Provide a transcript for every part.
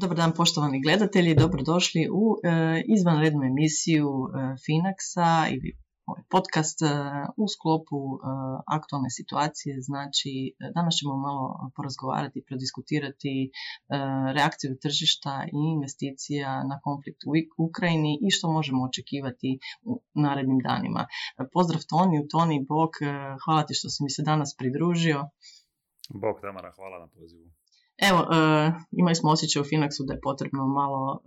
Dobar dan poštovani gledatelji, dobrodošli u e, izvanrednu emisiju e, Finaxa ili podcast e, u sklopu e, aktualne situacije. Znači, danas ćemo malo porazgovarati prodiskutirati e, reakciju tržišta i investicija na konflikt u Ukrajini i što možemo očekivati u narednim danima. Pozdrav Toni, Toni, Bog, hvala ti što si mi se danas pridružio. Bog Tamara, hvala na pozivu. Evo, uh, imali smo osjećaj u Finaxu da je potrebno malo uh,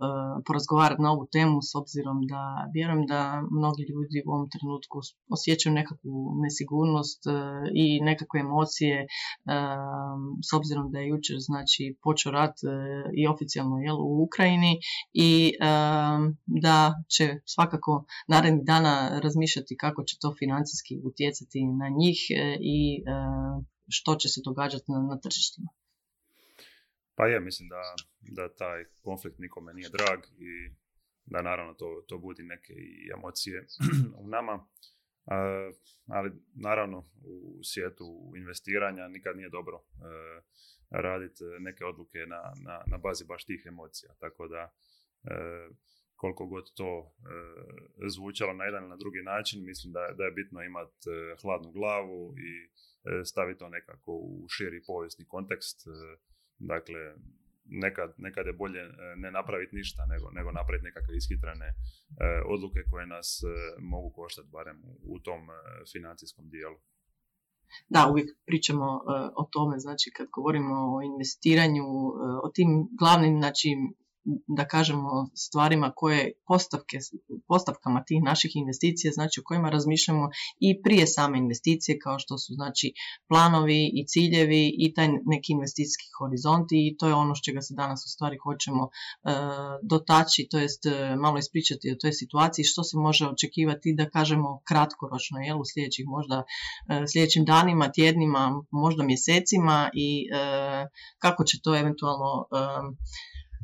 porazgovarati na ovu temu s obzirom da vjerujem da mnogi ljudi u ovom trenutku osjećaju nekakvu nesigurnost uh, i nekakve emocije s obzirom da je jučer znači počeo rat i oficijalno jel, u Ukrajini i da će svakako narednih dana razmišljati kako će to financijski utjecati na njih i što će se događati na, na tržištima. Pa je, mislim da, da taj konflikt nikome nije drag i da naravno to, to budi neke i emocije u nama. ali naravno u svijetu investiranja nikad nije dobro e, raditi neke odluke na, na, na bazi baš tih emocija. Tako da e, koliko god to e, zvučalo na jedan ili na drugi način, mislim da, da je bitno imati hladnu glavu i staviti to nekako u širi povijesni kontekst Dakle, nekad, nekad je bolje e, ne napraviti ništa nego, nego napraviti nekakve ishitrene e, odluke koje nas e, mogu koštati barem u, tom financijskom dijelu. Da, uvijek pričamo o tome, znači kad govorimo o investiranju, o tim glavnim znači, da kažemo stvarima koje postavke, postavkama tih naših investicija, znači o kojima razmišljamo i prije same investicije kao što su znači planovi i ciljevi i taj neki investicijski horizonti i to je ono što čega se danas u stvari hoćemo e, dotaći, to jest e, malo ispričati o toj situaciji što se može očekivati da kažemo kratkoročno jel, u sljedećih možda e, sljedećim danima, tjednima, možda mjesecima i e, kako će to eventualno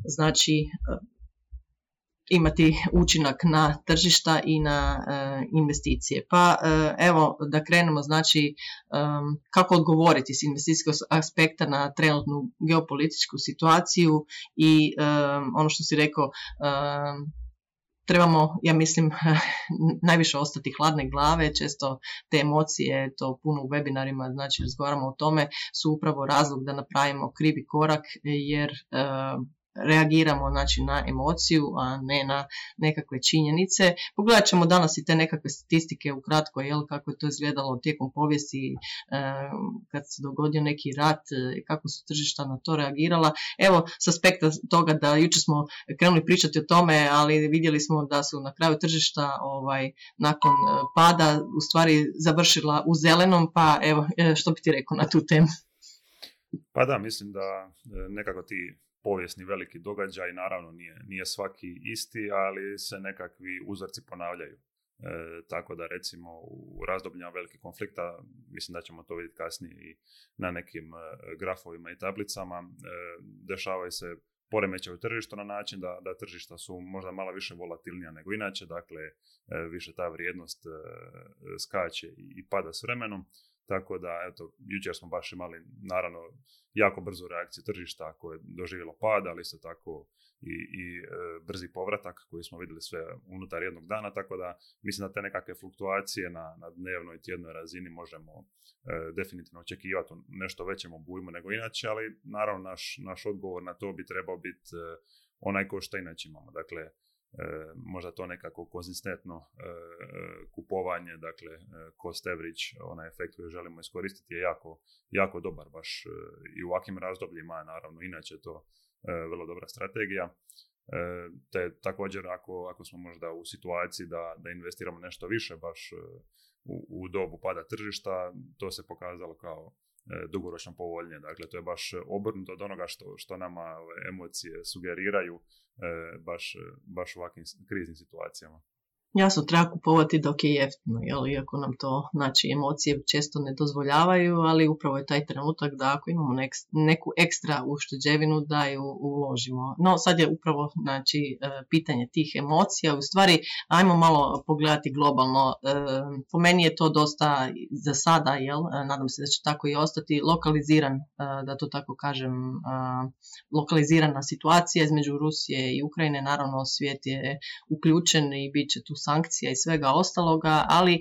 znači e, imati učinak na tržišta i na e, investicije. Pa e, evo da krenemo znači kako odgovoriti s investicijskog aspekta na trenutnu geopolitičku situaciju i ono što si rekao trebamo, ja mislim, najviše ostati hladne glave, često te emocije, to puno u webinarima, znači razgovaramo o tome, su upravo razlog da napravimo krivi korak, jer reagiramo znači, na emociju, a ne na nekakve činjenice. Pogledat ćemo danas i te nekakve statistike ukratko, jel, kako je to izgledalo tijekom povijesti kad se dogodio neki rat, i kako su tržišta na to reagirala. Evo, s aspekta toga da jučer smo krenuli pričati o tome, ali vidjeli smo da su na kraju tržišta ovaj, nakon e, pada u stvari završila u zelenom, pa evo, e, što bi ti rekao na tu temu? Pa da, mislim da e, nekako ti povijesni veliki događaj, naravno nije, nije svaki isti, ali se nekakvi uzorci ponavljaju. E, tako da recimo u razdobljima velikih konflikta, mislim da ćemo to vidjeti kasnije i na nekim e, grafovima i tablicama, e, dešavaju se poremećaju tržištu na način da, da tržišta su možda malo više volatilnija nego inače, dakle e, više ta vrijednost skače i pada s vremenom. Tako da, eto, jučer smo baš imali, naravno, jako brzu reakciju tržišta koje je doživjelo pad, ali isto tako i, i e, brzi povratak koji smo vidjeli sve unutar jednog dana, tako da mislim da te nekakve fluktuacije na, na dnevnoj i tjednoj razini možemo e, definitivno očekivati u nešto većem obujmu nego inače, ali naravno naš, naš odgovor na to bi trebao biti e, onaj ko što inače imamo. Dakle, E, možda to nekako konzistentno e, kupovanje, dakle cost average, onaj efekt koji želimo iskoristiti je jako, jako dobar baš e, i u ovakvim razdobljima, naravno inače to vrlo dobra strategija. Te također ako, ako smo možda u situaciji da, da investiramo nešto više baš u, u dobu pada tržišta, to se pokazalo kao dugoročno povoljnije. Dakle, to je baš obrnuto od onoga što, što nama emocije sugeriraju E, baš, baš u ovakvim kriznim situacijama. Jasno, treba kupovati dok je jeftino, jel? iako nam to znači, emocije često ne dozvoljavaju, ali upravo je taj trenutak da ako imamo neku ekstra ušteđevinu da ju uložimo. No sad je upravo znači, e, pitanje tih emocija, u stvari ajmo malo pogledati globalno. E, po meni je to dosta za sada, jel? E, nadam se da će tako i ostati, lokaliziran, da to tako kažem, lokalizirana situacija između Rusije i Ukrajine, naravno svijet je uključen i bit će tu sankcija i svega ostaloga, ali e,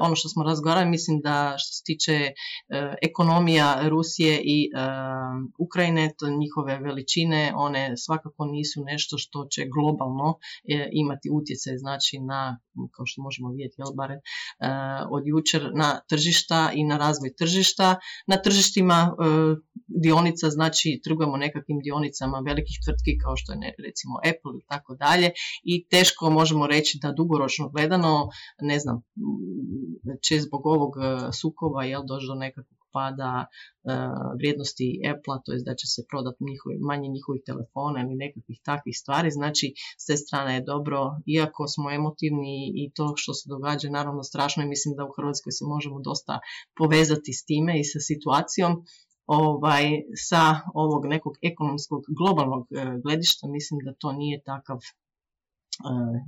ono što smo razgovarali, mislim da što se tiče e, ekonomija Rusije i e, Ukrajine, to njihove veličine, one svakako nisu nešto što će globalno imati utjecaj znači na, kao što možemo vidjeti, jel bare, od jučer na tržišta i na razvoj tržišta. Na tržištima dionica, znači trgujemo nekakvim dionicama velikih tvrtki kao što je recimo Apple i tako dalje i teško možemo reći da dugoročno gledano, ne znam, će zbog ovog e, sukova jel, doći do nekakvog pada e, vrijednosti Apple-a, to je da će se prodati manje njihovih telefona ili nekakvih takvih stvari. Znači, s te strane je dobro, iako smo emotivni i to što se događa naravno strašno i mislim da u Hrvatskoj se možemo dosta povezati s time i sa situacijom, ovaj, sa ovog nekog ekonomskog globalnog e, gledišta mislim da to nije takav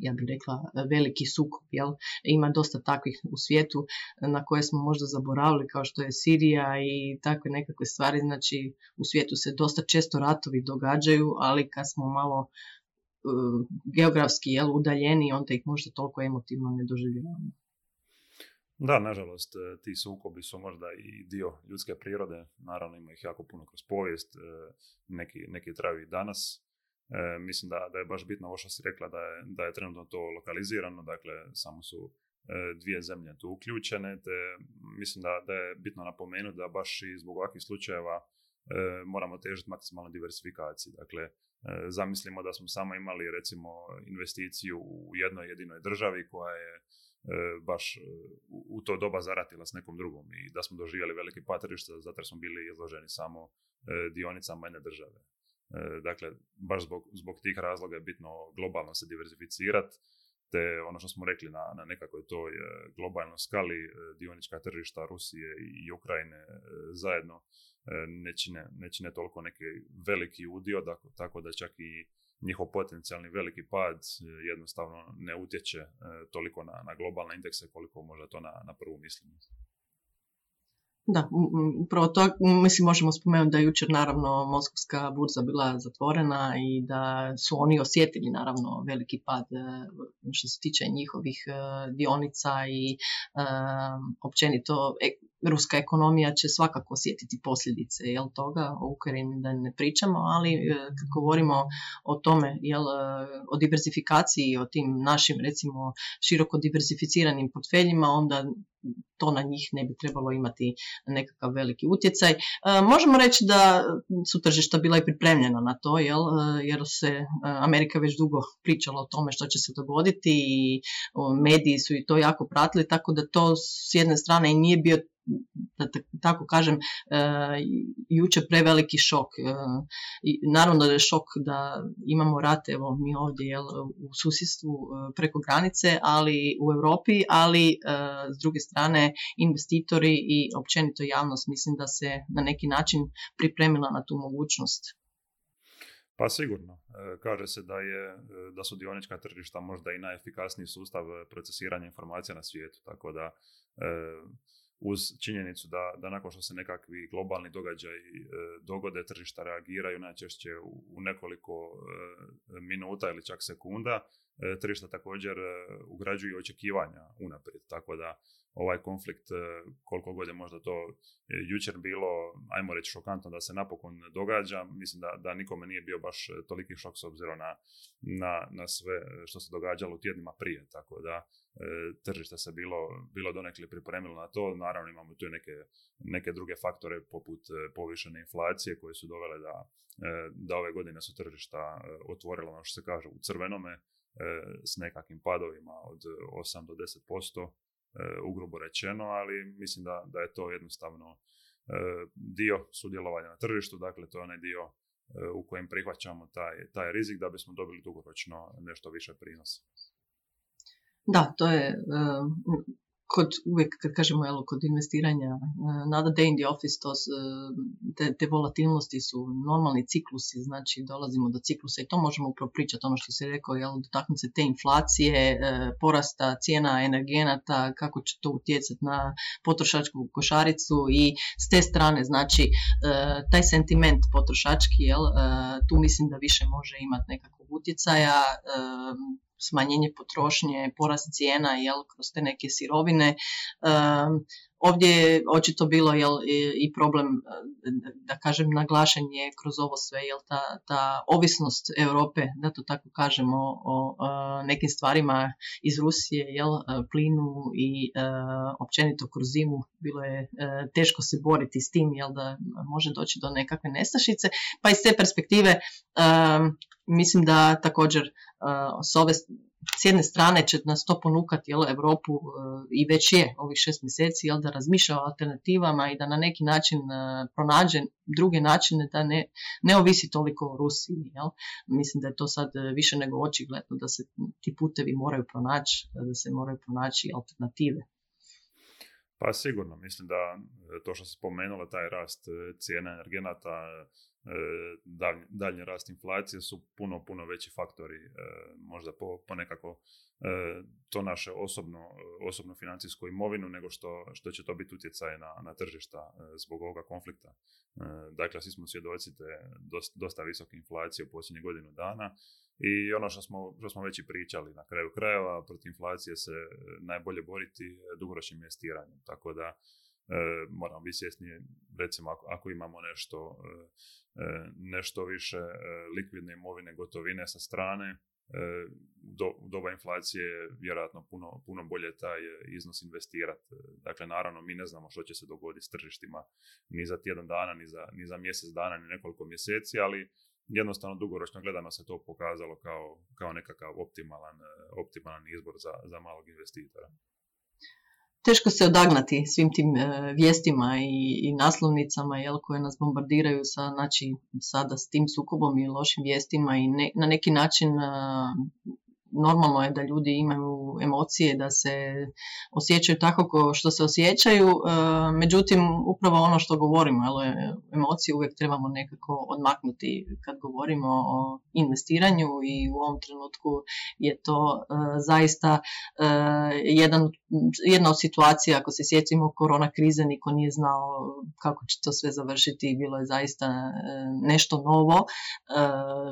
ja bih rekla, veliki sukob. Jel? Ima dosta takvih u svijetu na koje smo možda zaboravili, kao što je Sirija i takve nekakve stvari. Znači, u svijetu se dosta često ratovi događaju, ali kad smo malo uh, geografski jel, udaljeni, onda ih možda toliko emotivno ne doživljavamo. Da, nažalost, ti sukobi su možda i dio ljudske prirode, naravno ima ih jako puno kroz povijest, neki, neki traju i danas, E, mislim da, da je baš bitno ovo što si rekla da je, da je trenutno to lokalizirano, dakle samo su e, dvije zemlje tu uključene, te mislim da, da je bitno napomenuti da baš i zbog ovakvih slučajeva e, moramo težiti maksimalnoj diversifikaciji. Dakle, e, zamislimo da smo samo imali recimo investiciju u jednoj jedinoj državi koja je baš u to doba zaratila s nekom drugom i da smo doživjeli veliki pad zato smo bili izloženi samo dionicama jedne države. E, dakle, baš zbog, zbog tih razloga je bitno globalno se diversificirati, te ono što smo rekli na, na nekakvoj toj e, globalnoj skali e, dionička tržišta Rusije i Ukrajine zajedno ne čine, ne toliko neki veliki udio, tako da čak i njihov potencijalni veliki pad jednostavno ne utječe toliko na, na globalne indekse koliko možda to na, na prvu mislimo. Da, upravo to, mislim, možemo spomenuti da je jučer naravno Moskovska burza bila zatvorena i da su oni osjetili naravno veliki pad e, što se tiče njihovih e, dionica i e, općenito ruska ekonomija će svakako osjetiti posljedice jel, toga, o Ukrajini da ne pričamo, ali kad govorimo o tome, jel, o diversifikaciji, o tim našim recimo široko diversificiranim portfeljima, onda to na njih ne bi trebalo imati nekakav veliki utjecaj. E, možemo reći da su tržišta bila i pripremljena na to, jel? E, jer se e, Amerika već dugo pričala o tome što će se dogoditi i mediji su i to jako pratili, tako da to s jedne strane i nije bio da tako kažem, e, jučer preveliki šok. E, naravno da je šok da imamo rate, evo mi ovdje jel, u susjedstvu e, preko granice, ali u Europi, ali s druge strane investitori i općenito javnost mislim da se na neki način pripremila na tu mogućnost. Pa sigurno. Kaže se da, je, da su dionička tržišta možda i najefikasniji sustav procesiranja informacija na svijetu, tako da uz činjenicu da, da nakon što se nekakvi globalni događaj e, dogode, tržišta reagiraju najčešće u, nekoliko e, minuta ili čak sekunda, e, tržišta također ugrađuju očekivanja unaprijed, tako da ovaj konflikt, koliko god je možda to jučer bilo, ajmo reći šokantno da se napokon događa, mislim da, da nikome nije bio baš toliki šok s obzirom na, na, na sve što se događalo u tjednima prije, tako da E, tržište se bilo, bilo donekle pripremilo na to. Naravno imamo tu neke, neke druge faktore poput e, povišene inflacije koje su dovele da, e, da ove godine su tržišta otvorila, ono što se kaže, u crvenome s nekakvim padovima od 8 do 10%, ugrubo rečeno, ali mislim da, da je to jednostavno dio sudjelovanja na tržištu, dakle to je onaj dio u kojem prihvaćamo taj, taj rizik da bismo dobili dugoročno nešto više prinosa. Da, to je kod uvijek kad kažemo jel, kod investiranja nada day in the office to te, te volatilnosti su normalni ciklusi znači dolazimo do ciklusa i to možemo upravo pričati ono što se rekao jel, dotaknuti se te inflacije porasta cijena energenata kako će to utjecati na potrošačku košaricu i s te strane znači taj sentiment potrošački jel, tu mislim da više može imati nekakvog utjecaja smanjenje potrošnje, porast cijena jel, kroz te neke sirovine. Ovdje je očito bilo jel, i problem, da kažem, naglašen je kroz ovo sve, jel, ta, ta ovisnost Europe, da to tako kažemo, o, nekim stvarima iz Rusije, jel, plinu i općenito kroz zimu bilo je teško se boriti s tim, jel, da može doći do nekakve nestašice. Pa iz te perspektive mislim da također s ove s jedne strane će nas to ponukati jel, Europu e, i već je ovih šest mjeseci jel, da razmišlja o alternativama i da na neki način e, pronađe druge načine da ne, ne ovisi toliko o Rusiji. Jel. Mislim da je to sad više nego očigledno da se ti putevi moraju pronaći, da se moraju pronaći alternative. Pa sigurno, mislim da e, to što se spomenula, taj rast cijena energenata, E, daljnji rast inflacije su puno, puno veći faktori e, možda po, po nekako e, to naše osobno, osobno financijsku imovinu nego što, što će to biti utjecaj na, na tržišta zbog ovoga konflikta. Dakle, svi smo svjedoci te dosta, dosta visoke inflacije u posljednjih godinu dana i ono što smo, što smo već i pričali na kraju krajeva, protiv inflacije se najbolje boriti dugoročnim investiranjem. Tako da moramo biti svjesni, recimo ako, ako imamo nešto E, nešto više e, likvidne imovine gotovine sa strane, e, do, u doba inflacije je vjerojatno puno, puno bolje taj iznos investirati. Dakle, naravno, mi ne znamo što će se dogoditi s tržištima ni za tjedan dana, ni za, ni za mjesec dana, ni nekoliko mjeseci, ali jednostavno dugoročno gledano se to pokazalo kao, kao nekakav optimalan, optimalan izbor za, za malog investitora teško se odagnati svim tim e, vijestima i, i naslovnicama jel, koje nas bombardiraju sa, znači, sada s tim sukobom i lošim vijestima i na neki način normalno je da ljudi imaju emocije, da se osjećaju tako ko što se osjećaju, e, međutim upravo ono što govorimo, jel, emocije uvijek trebamo nekako odmaknuti kad govorimo o investiranju i u ovom trenutku je to e, zaista e, jedan, jedna od situacija, ako se sjećamo korona krize, niko nije znao kako će to sve završiti, bilo je zaista nešto novo,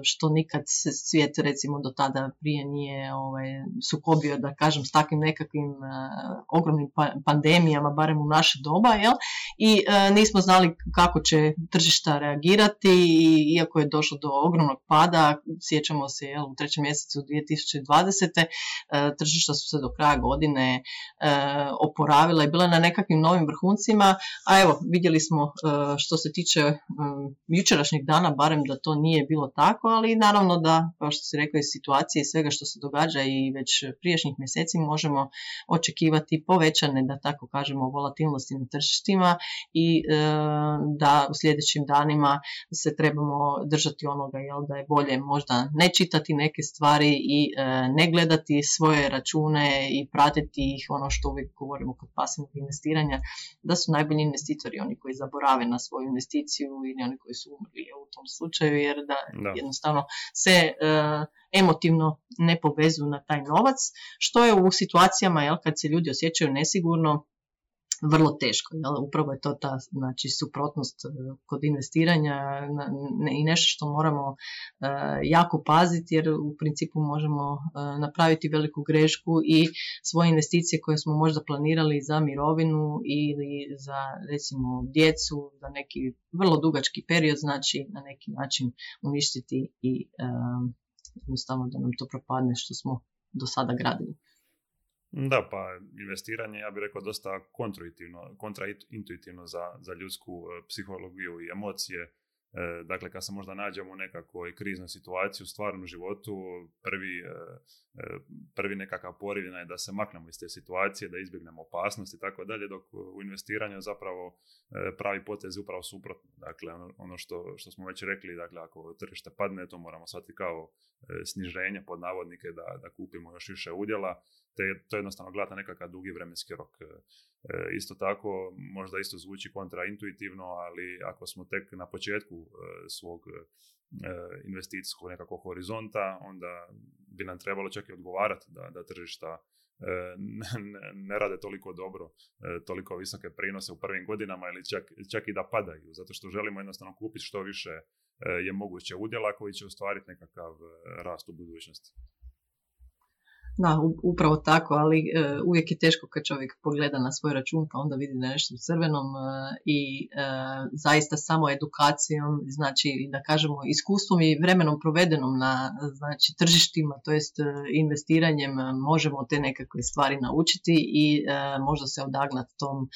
što nikad svijet recimo do tada prije nije nije ovaj, sukobio, da kažem, s takvim nekakvim uh, ogromnim pa, pandemijama, barem u naše doba, jel? I uh, nismo znali kako će tržišta reagirati, i, iako je došlo do ogromnog pada, sjećamo se jel, u trećem mjesecu 2020. Uh, tržišta su se do kraja godine oporavila i bila na nekakvim novim vrhuncima, a evo, vidjeli smo što se tiče jučerašnjeg dana, barem da to nije bilo tako, ali naravno da, kao što se rekao, iz situacije i svega što se događa i već priješnjih mjeseci možemo očekivati povećane, da tako kažemo, volatilnosti na tržištima i e, da u sljedećim danima se trebamo držati onoga jel, da je bolje možda ne čitati neke stvari i e, ne gledati svoje račune i pratiti ih, ono što uvijek govorimo kod pasivnog investiranja, da su najbolji investitori oni koji zaborave na svoju investiciju ili oni koji su umrli u tom slučaju, jer da, jednostavno se e, emotivno ne povezuju na taj novac, što je u situacijama jel, kad se ljudi osjećaju nesigurno vrlo teško. Jel? Upravo je to ta znači, suprotnost e, kod investiranja i nešto što moramo e, jako paziti jer u principu možemo e, napraviti veliku grešku i svoje investicije koje smo možda planirali za mirovinu ili za recimo djecu za neki vrlo dugački period znači na neki način uništiti i jednostavno da nam to propadne što smo do sada gradili. Da, pa investiranje, ja bih rekao, dosta kontraintuitivno, za, za ljudsku e, psihologiju i emocije. E, dakle, kad se možda nađemo u nekakvoj kriznoj situaciji u stvarnom životu, prvi, e, e, prvi nekakav poriv je da se maknemo iz te situacije, da izbjegnemo opasnost i tako dalje, dok u investiranju zapravo pravi potez je upravo suprotno. Dakle, ono, ono što, što smo već rekli, dakle, ako tržište padne, to moramo shvatiti kao sniženje pod navodnike da, da kupimo još više udjela, te to jednostavno gleda nekakav dugi vremenski rok. Isto tako, možda isto zvuči kontraintuitivno, ali ako smo tek na početku svog investicijskog nekakvog horizonta, onda bi nam trebalo čak i odgovarati da, da tržišta ne, rade toliko dobro, toliko visoke prinose u prvim godinama ili čak, čak i da padaju, zato što želimo jednostavno kupiti što više je moguće udjela koji će ostvariti nekakav rast u budućnosti. Da, upravo tako, ali e, uvijek je teško kad čovjek pogleda na svoj račun pa onda vidi nešto u crvenom e, i e, zaista samo edukacijom, znači da kažemo iskustvom i vremenom provedenom na znači, tržištima, to jest investiranjem možemo te nekakve stvari naučiti i možda se odagnati tom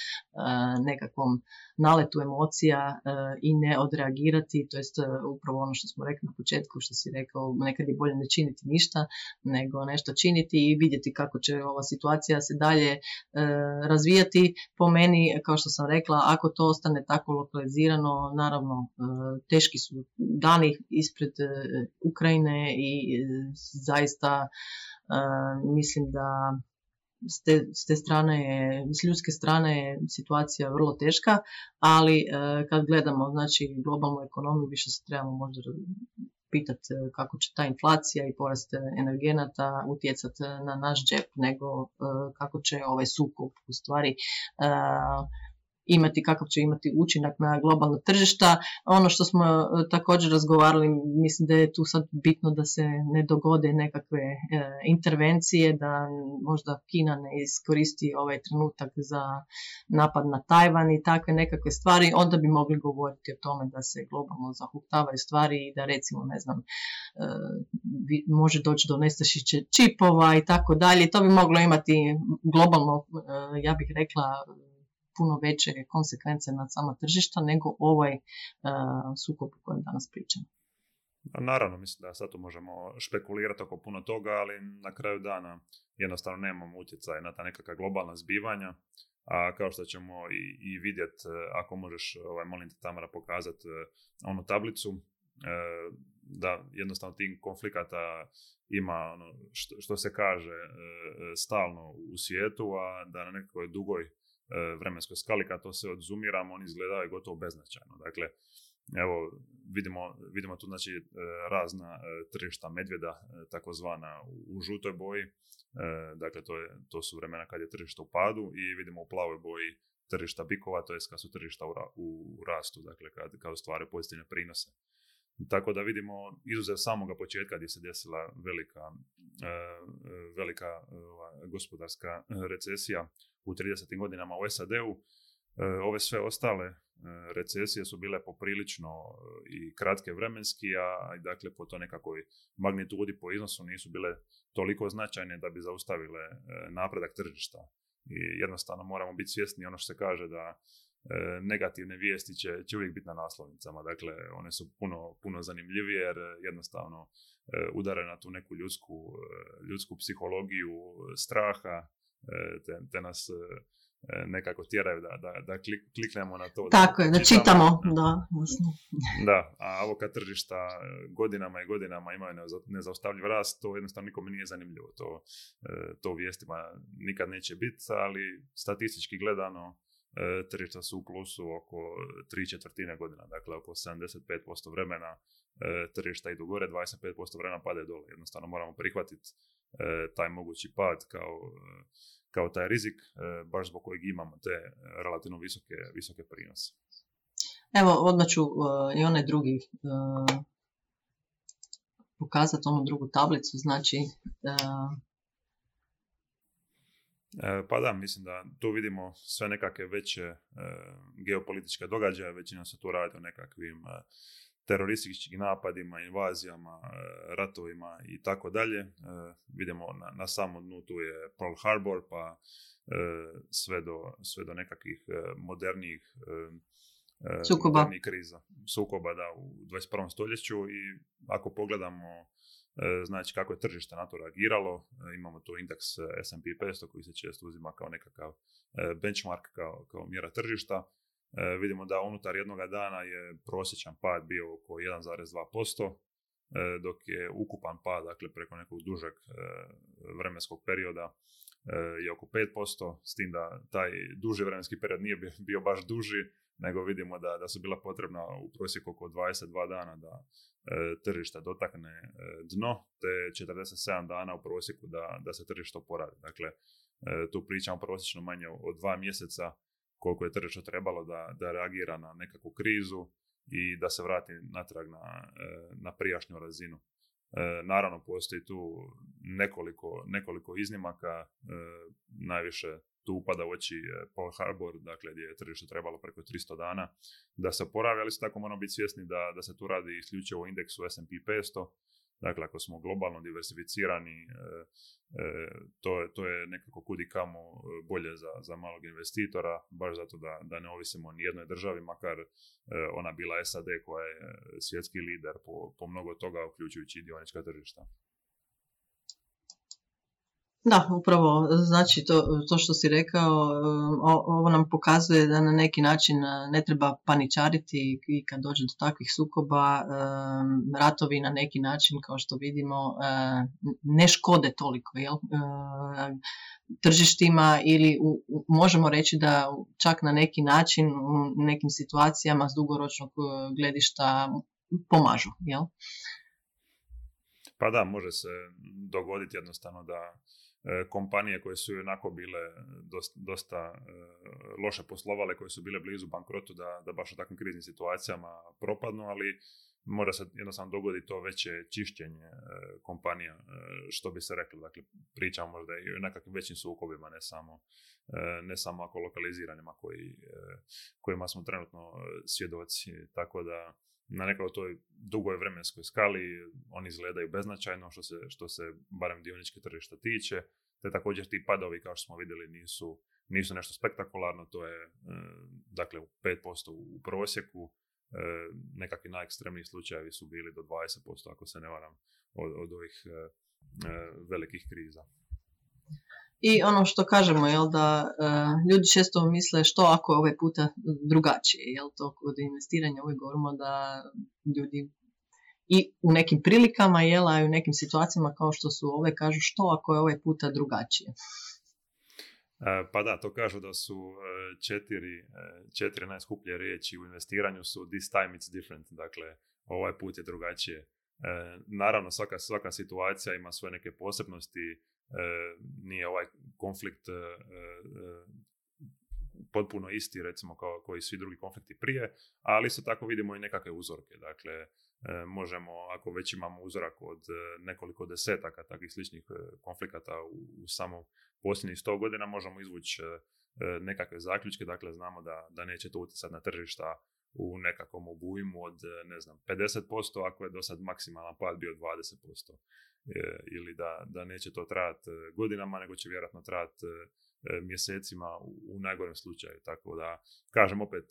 nekakvom naletu emocija e, i ne odreagirati, to jest e, upravo ono što smo rekli na početku, što si rekao, nekad je bolje ne činiti ništa, nego nešto činiti i vidjeti kako će ova situacija se dalje e, razvijati. Po meni, kao što sam rekla, ako to ostane tako lokalizirano, naravno teški su dani ispred Ukrajine i zaista mislim da s te, s te strane je, s ljudske strane je situacija vrlo teška, ali e, kad gledamo znači globalnu ekonomiju više se trebamo možda pitati e, kako će ta inflacija i porast energenata utjecati na naš džep, nego e, kako će ovaj sukob u stvari imati, kakav će imati učinak na globalno tržišta. Ono što smo e, također razgovarali, mislim da je tu sad bitno da se ne dogode nekakve e, intervencije, da možda Kina ne iskoristi ovaj trenutak za napad na Tajvan i takve nekakve stvari, onda bi mogli govoriti o tome da se globalno zahuktavaju stvari i da recimo, ne znam, e, može doći do nestašiće čipova i tako dalje. To bi moglo imati globalno, ja bih rekla, puno veće konsekvence na sama tržišta nego ovaj uh, sukob o kojem danas pričamo. Naravno, mislim da sad tu možemo špekulirati oko puno toga, ali na kraju dana jednostavno nemamo utjecaj na ta nekakva globalna zbivanja. A kao što ćemo i, i vidjeti, e, ako možeš, ovaj, molim te Tamara, pokazati e, onu tablicu, da jednostavno tim konflikata ima ono što, što se kaže stalno u svijetu, a da na nekoj dugoj E, vremenskoj skali, kad to se odzumiramo, on izgleda gotovo beznačajno. Dakle, evo, vidimo, vidimo tu znači e, razna e, tržišta medvjeda, takozvana u žutoj boji, dakle to, je, to su vremena kad je tržište u padu i vidimo u plavoj boji tržišta bikova, to je kad su tržišta u, u, rastu, dakle kad, kad stvari pozitivne prinose. Tako da vidimo, izuzev samoga početka gdje se desila velika, velika gospodarska recesija u 30. godinama u SAD-u. E, ove sve ostale e, recesije su bile poprilično e, i kratke vremenski, a dakle po to nekakvoj magnitudi po iznosu nisu bile toliko značajne da bi zaustavile napredak tržišta. I jednostavno moramo biti svjesni ono što se kaže da negativne vijesti će, će uvijek biti na naslovnicama. Dakle, one su puno, puno zanimljivije jer jednostavno udare na tu neku ljudsku, ljudsku psihologiju straha, te, te nas e, e, nekako tjeraju da, da, da kliknemo na to. Tako je, da čitamo. Da, da, a ovo kad tržišta godinama i godinama imaju nezaustavljiv rast, to jednostavno nikome nije zanimljivo. To, to u vijestima nikad neće biti, ali statistički gledano tržišta su u plusu oko tri četvrtine godina, dakle oko 75% vremena tržišta idu gore, 25% vremena pade dole. Jednostavno moramo prihvatiti taj mogući pad kao kao taj rizik, e, baš zbog kojeg imamo te relativno visoke, visoke prinose. Evo, odmah ću uh, i onaj drugi uh, pokazati onu drugu tablicu, znači uh... Pa da, mislim da tu vidimo sve nekakve veće geopolitičke događaje, većina se tu radi o nekakvim terorističkim napadima, invazijama, e, ratovima i tako dalje. E, vidimo na, na samom dnu tu je Pearl Harbor, pa e, sve do, sve do nekakvih modernijih sukoba. kriza. Sukoba da, u 21. stoljeću i ako pogledamo znači kako je tržište na to reagiralo, imamo tu indeks S&P 500 koji se često uzima kao nekakav benchmark, kao, kao mjera tržišta. Vidimo da unutar jednog dana je prosječan pad bio oko 1,2%, dok je ukupan pad, dakle preko nekog dužeg vremenskog perioda je oko 5%, s tim da taj duži vremenski period nije bio baš duži, nego vidimo da, da su bila potrebna u prosjeku oko 22 dana da e, tržišta dotakne e, dno, te 47 dana u prosjeku da, da se tržište oporavi. Dakle, e, tu pričamo prosječno manje od dva mjeseca koliko je tržište trebalo da, da reagira na nekakvu krizu i da se vrati natrag na, na prijašnju razinu. Naravno, postoji tu nekoliko, nekoliko iznimaka, najviše tu upada u oči e, Paul Harbor, dakle gdje je tržište trebalo preko 300 dana da se oporavi, ali se tako moramo biti svjesni da, da se tu radi isključivo o indeksu S&P 500, dakle ako smo globalno diversificirani, e, e, to, je, to je nekako kudi kamo bolje za, za malog investitora, baš zato da, da ne ovisimo o nijednoj državi, makar ona bila SAD koja je svjetski lider po, po mnogo toga, uključujući i dionička tržišta. Da, upravo, znači to, to što si rekao, um, ovo nam pokazuje da na neki način uh, ne treba paničariti i kad dođe do takvih sukoba, um, ratovi na neki način, kao što vidimo, uh, ne škode toliko, jel? Uh, tržištima ili možemo reći da čak na neki način u nekim situacijama s dugoročnog gledišta pomažu, jel? Pa da, može se dogoditi jednostavno da kompanije koje su onako bile dosta, dosta e, loše poslovale, koje su bile blizu bankrotu da, da baš u takvim kriznim situacijama propadnu, ali mora se jednostavno dogoditi to veće čišćenje e, kompanija, što bi se reklo. Dakle, pričamo možda i o nekakvim većim sukobima, ne samo, ne samo ako lokaliziranima koji, kojima smo trenutno svjedoci. Tako da na nekoj toj dugoj vremenskoj skali oni izgledaju beznačajno što se, što se barem dioničke tržišta tiče, te također ti padovi kao što smo vidjeli nisu, nisu nešto spektakularno, to je e, dakle 5% u prosjeku, e, nekakvi najekstremniji slučajevi su bili do 20% ako se ne varam od, od ovih e, velikih kriza. I ono što kažemo, jel, da ljudi često misle što ako je ovaj puta drugačije, jel, to kod investiranja uvijek govorimo da ljudi i u nekim prilikama, jel, a i u nekim situacijama kao što su ove, kažu što ako je ovaj puta drugačije. Pa da, to kažu da su četiri, četiri najskuplje riječi u investiranju su this time it's different, dakle ovaj put je drugačije. Naravno, svaka, svaka situacija ima svoje neke posebnosti, nije ovaj konflikt potpuno isti recimo kao koji svi drugi konflikti prije, ali isto tako vidimo i nekakve uzorke. Dakle, možemo, ako već imamo uzorak od nekoliko desetaka takvih sličnih konflikata u, u samo posljednjih sto godina, možemo izvući nekakve zaključke, dakle znamo da, da neće to utjecati na tržišta u nekakvom obujmu od, ne znam, 50%, ako je do sad maksimalan pad bio 20%. E, ili da, da neće to trajati e, godinama, nego će vjerojatno trajati e, mjesecima u, najgorem slučaju. Tako da, kažem opet,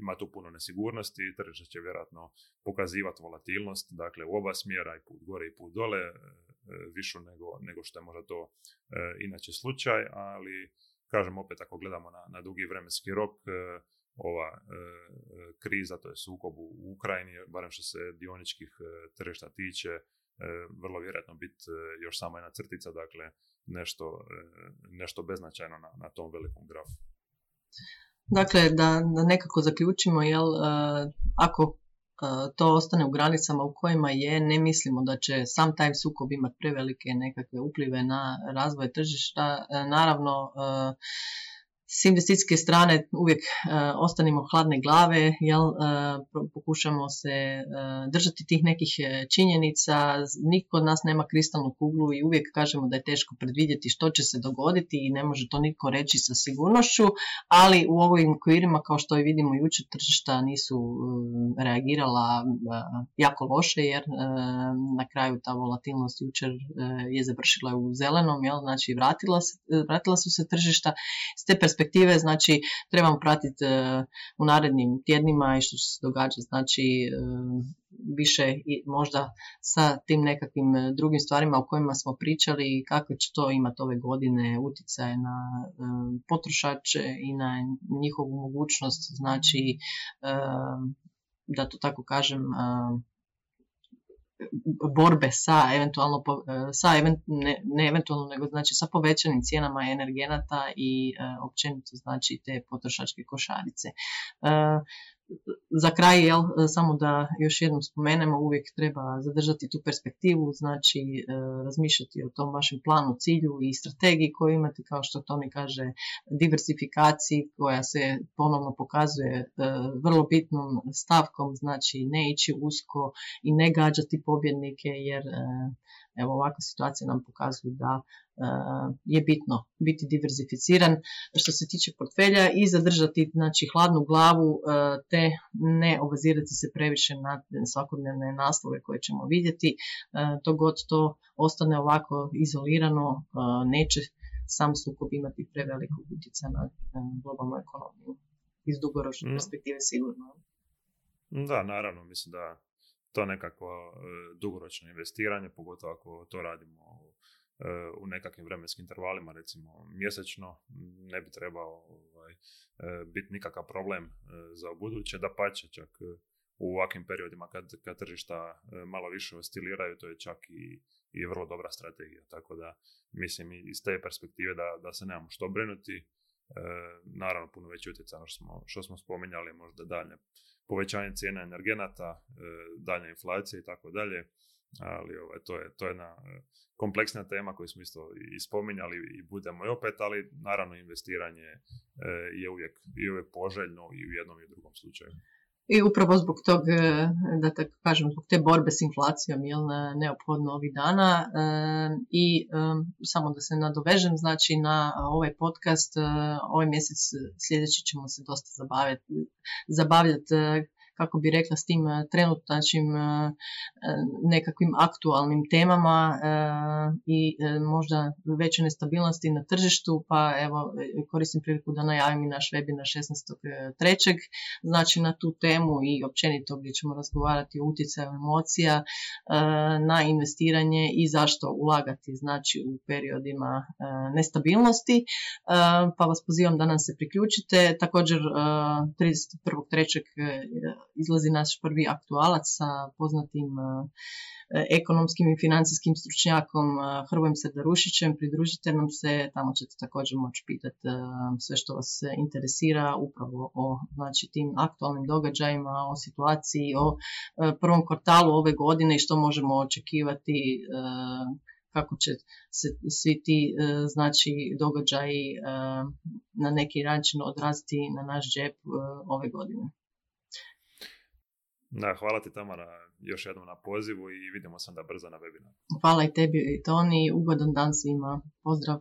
ima tu puno nesigurnosti, tržište će vjerojatno pokazivati volatilnost, dakle u oba smjera i put gore i put dole, višu nego, nego što je možda to inače slučaj, ali kažem opet ako gledamo na, na dugi vremenski rok, ova kriza, to je sukob u Ukrajini, barem što se dioničkih tržišta tiče, vrlo vjerojatno biti e, još samo jedna crtica, dakle nešto, e, nešto beznačajno na, na tom velikom grafu. Dakle, da, da nekako zaključimo, jel, ako to ostane u granicama u kojima je, ne mislimo da će sam taj sukob imati prevelike nekakve uplive na razvoj tržišta. Naravno, s investicijske strane uvijek uh, ostanimo hladne glave, jel, uh, pokušamo se uh, držati tih nekih činjenica, niko od nas nema kristalnu kuglu i uvijek kažemo da je teško predvidjeti što će se dogoditi i ne može to niko reći sa sigurnošću, ali u ovim okvirima kao što i vidimo jučer tržišta nisu reagirala jako loše jer na kraju ta volatilnost jučer je završila u zelenom, jel, znači vratila, se, vratila su se tržišta. S te perspektive perspektive, znači trebamo pratiti u narednim tjednima i što će se događati, znači više i možda sa tim nekakvim drugim stvarima o kojima smo pričali i kako će to imati ove godine utjecaje na potrošače i na njihovu mogućnost, znači da to tako kažem borbe sa eventualno, e, sa ne, ne eventualno nego znači sa povećanim cijenama energenata i e, općenito znači te potrošačke košarice. E, za kraj, jel, samo da još jednom spomenemo, uvijek treba zadržati tu perspektivu, znači e, razmišljati o tom vašem planu, cilju i strategiji koju imate, kao što Toni kaže, diversifikaciji koja se ponovno pokazuje e, vrlo bitnom stavkom, znači ne ići usko i ne gađati pobjednike, jer e, Evo ovakva situacija nam pokazuje da e, je bitno biti diverzificiran što se tiče portfelja i zadržati znači, hladnu glavu e, te ne obazirati se previše na svakodnevne naslove koje ćemo vidjeti. E, to god to ostane ovako izolirano neće sam sukob imati prevelikog utjecaja na globalnu ekonomiju iz dugoročne mm. perspektive sigurno. Da, naravno, mislim da to nekakvo e, dugoročno investiranje, pogotovo ako to radimo e, u nekakvim vremenskim intervalima, recimo mjesečno, ne bi trebao ovaj, e, biti nikakav problem za buduće, da pače čak u ovakvim periodima kad, kad tržišta malo više osciliraju, to je čak i, i vrlo dobra strategija. Tako da mislim iz te perspektive da, da se nemamo što brinuti. naravno puno veći utjecaj što smo, što smo spominjali, možda dalje povećanje cijena energenata, e, dalja inflacija i tako dalje. Ali ovaj, to, je, to je jedna e, kompleksna tema koju smo isto i spominjali i budemo i opet, ali naravno investiranje e, je uvijek, je uvijek poželjno i u jednom i u drugom slučaju. I upravo zbog tog, e, da tako kažem, zbog te borbe s inflacijom je neophodno ovih dana e, i e, samo da se nadovežem, znači na ovaj podcast, ovaj mjesec sljedeći ćemo se dosta zabavljati, zabavljati kako bi rekla s tim e, trenutačnim e, e, nekakvim aktualnim temama i možda veće nestabilnosti na tržištu, pa evo koristim priliku da najavim i naš webinar 16.3. Znači na tu temu i općenito gdje ćemo razgovarati o utjecaju emocija na investiranje i zašto ulagati znači u periodima nestabilnosti. Pa vas pozivam da nam se priključite. Također 31.3 izlazi naš prvi aktualac sa poznatim e, ekonomskim i financijskim stručnjakom e, Hrvojem Serdarušićem. Pridružite nam se, tamo ćete također moći pitati e, sve što vas interesira upravo o znači, tim aktualnim događajima, o situaciji, o prvom kvartalu ove godine i što možemo očekivati kako će se svi ti znači događaji na neki način odraziti na naš džep ove godine. Da, hvala ti Tamara još jednom na pozivu i vidimo se onda brzo na webinaru. Hvala i tebi Toni, ugodan dan svima. Pozdrav.